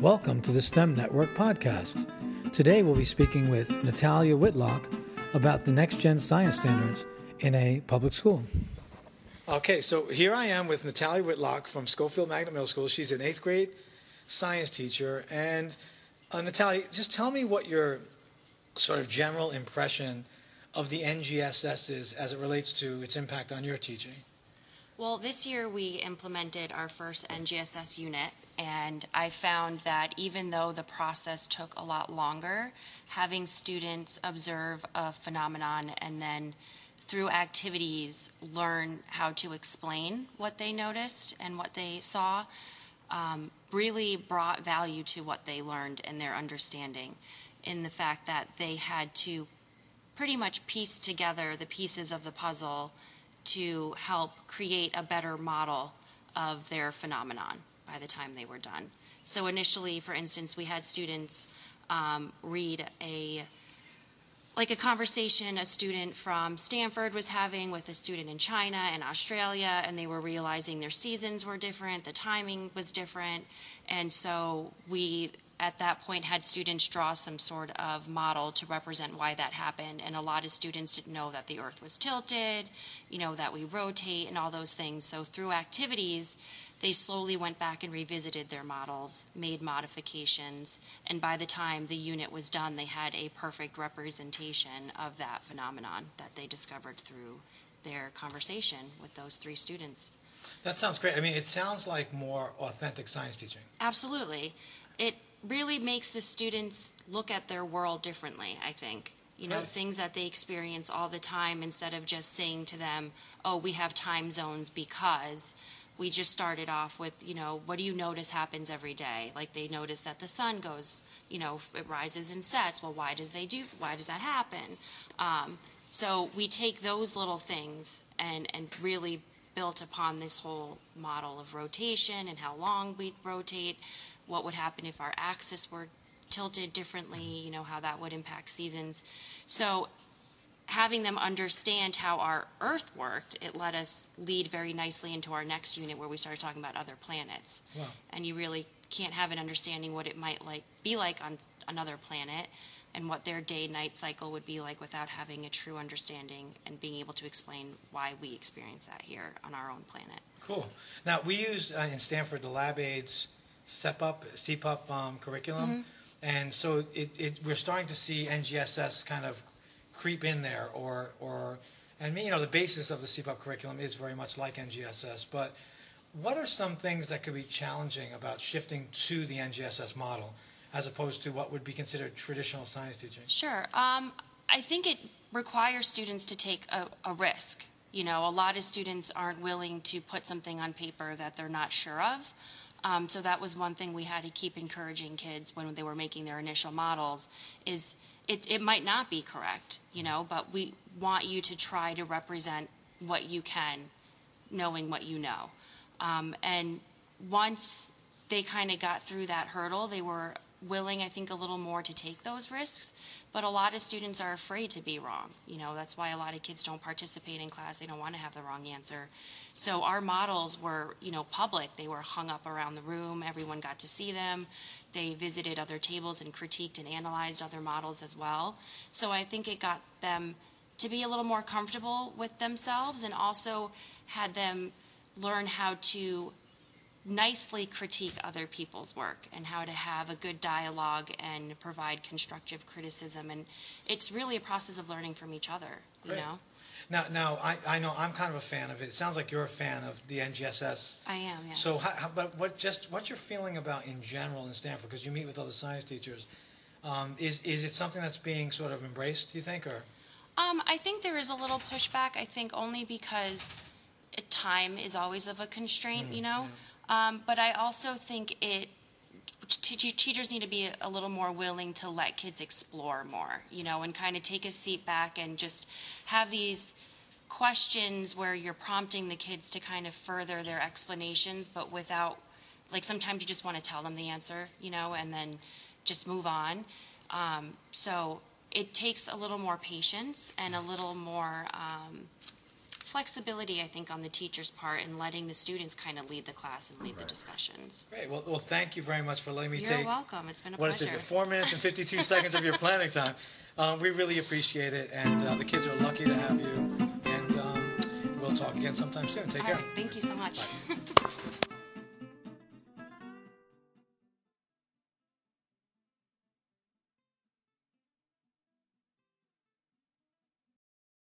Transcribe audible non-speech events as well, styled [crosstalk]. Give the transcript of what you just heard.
Welcome to the STEM Network podcast. Today we'll be speaking with Nathalia Whitlock about the next gen science standards in a public school. Okay, so here I am with Nathalia Whitlock from Scofield Magnet Middle School. She's an eighth grade science teacher. And uh, Nathalia, just tell me what your sort of general impression of the NGSS is as it relates to its impact on your teaching. Well, this year we implemented our first NGSS unit, and I found that even though the process took a lot longer, having students observe a phenomenon and then through activities learn how to explain what they noticed and what they saw um, really brought value to what they learned and their understanding in the fact that they had to pretty much piece together the pieces of the puzzle to help create a better model of their phenomenon by the time they were done. So initially, for instance, we had students um, read a like a conversation a student from Stamford was having with a student in China and Australia, and they were realizing their seasons were different, the timing was different, and so we at that point had students draw some sort of model to represent why that happened. And a lot of students didn't know that the earth was tilted you know that we rotate and all those things. So through activities they slowly went back and revisited their models made modifications and by the time the unit was done they had a perfect representation of that phenomenon that they discovered through their conversation with those three students that sounds great i mean it sounds like more authentic science teaching absolutely it really makes the students look at their world differently, I think. You know, right. things that they experience all the time instead of just saying to them, oh, we have time zones because we just started off with, you know, what do you notice happens every day? Like they notice that the sun goes, you know, it rises and sets. Well, why does they do? Why does that happen? Um, so we take those little things and and really built upon this whole model of rotation and how long we rotate what would happen if our axis were tilted differently, you know, how that would impact seasons. So having them understand how our Earth worked, it let us lead very nicely into our next unit where we started talking about other planets. Wow. And you really can't have an understanding what it might like be like on another planet and what their day night cycle would be like without having a true understanding and being able to explain why we experience that here on our own planet. Cool. Now, we use uh, in Stamford the LabAIDS SEPUP, SEPUP um, curriculum. Mm-hmm. And so it, it, we're starting to see NGSS kind of creep in there, or, or and you know the basis of the SEPUP curriculum is very much like NGSS. But what are some things that could be challenging about shifting to the NGSS model, as opposed to what would be considered traditional science teaching? Sure. Um, I think it requires students to take a, a risk. You know, a lot of students aren't willing to put something on paper that they're not sure of. Um, so that was one thing we had to keep encouraging kids when they were making their initial models is it, it might not be correct, you know, but we want you to try to represent what you can, knowing what you know. Um, and once they kind of got through that hurdle, they were willing, I think, a little more to take those risks. But a lot of students are afraid to be wrong. You know, that's why a lot of kids don't participate in class. They don't want to have the wrong answer. So our models were, you know, public. They were hung up around the room. Everyone got to see them. They visited other tables and critiqued and analyzed other models as well. So I think it got them to be a little more comfortable with themselves and also had them learn how to nicely critique other people's work and how to have a good dialogue and provide constructive criticism. And it's really a process of learning from each other, you Great. know? Now, now I, I know I'm kind of a fan of it. It sounds like you're a fan of the NGSS. I am, yes. So, how, how, but what just what's your feeling about in general in Stamford? Because you meet with other science teachers. Um, is is it something that's being sort of embraced? Do you think, or? Um, I think there is a little pushback. I think only because time is always of a constraint, mm, you know. Yeah. Um, but I also think it teachers need to be a little more willing to let kids explore more, you know, and kind of take a seat back and just have these questions where you're prompting the kids to kind of further their explanations, but without, like, sometimes you just want to tell them the answer, you know, and then just move on. Um, so it takes a little more patience and a little more um, flexibility, I think, on the teacher's part in letting the students kind of lead the class and lead the discussions. Great. Well, well, thank you very much for letting me take You're welcome. It's been a What is pleasure. it? Four minutes and 52 [laughs] seconds of your planning time. Um, we really appreciate it, and uh, the kids are lucky to have you. And um, we'll talk again sometime soon. Take All care. right. Thank you so much. [laughs]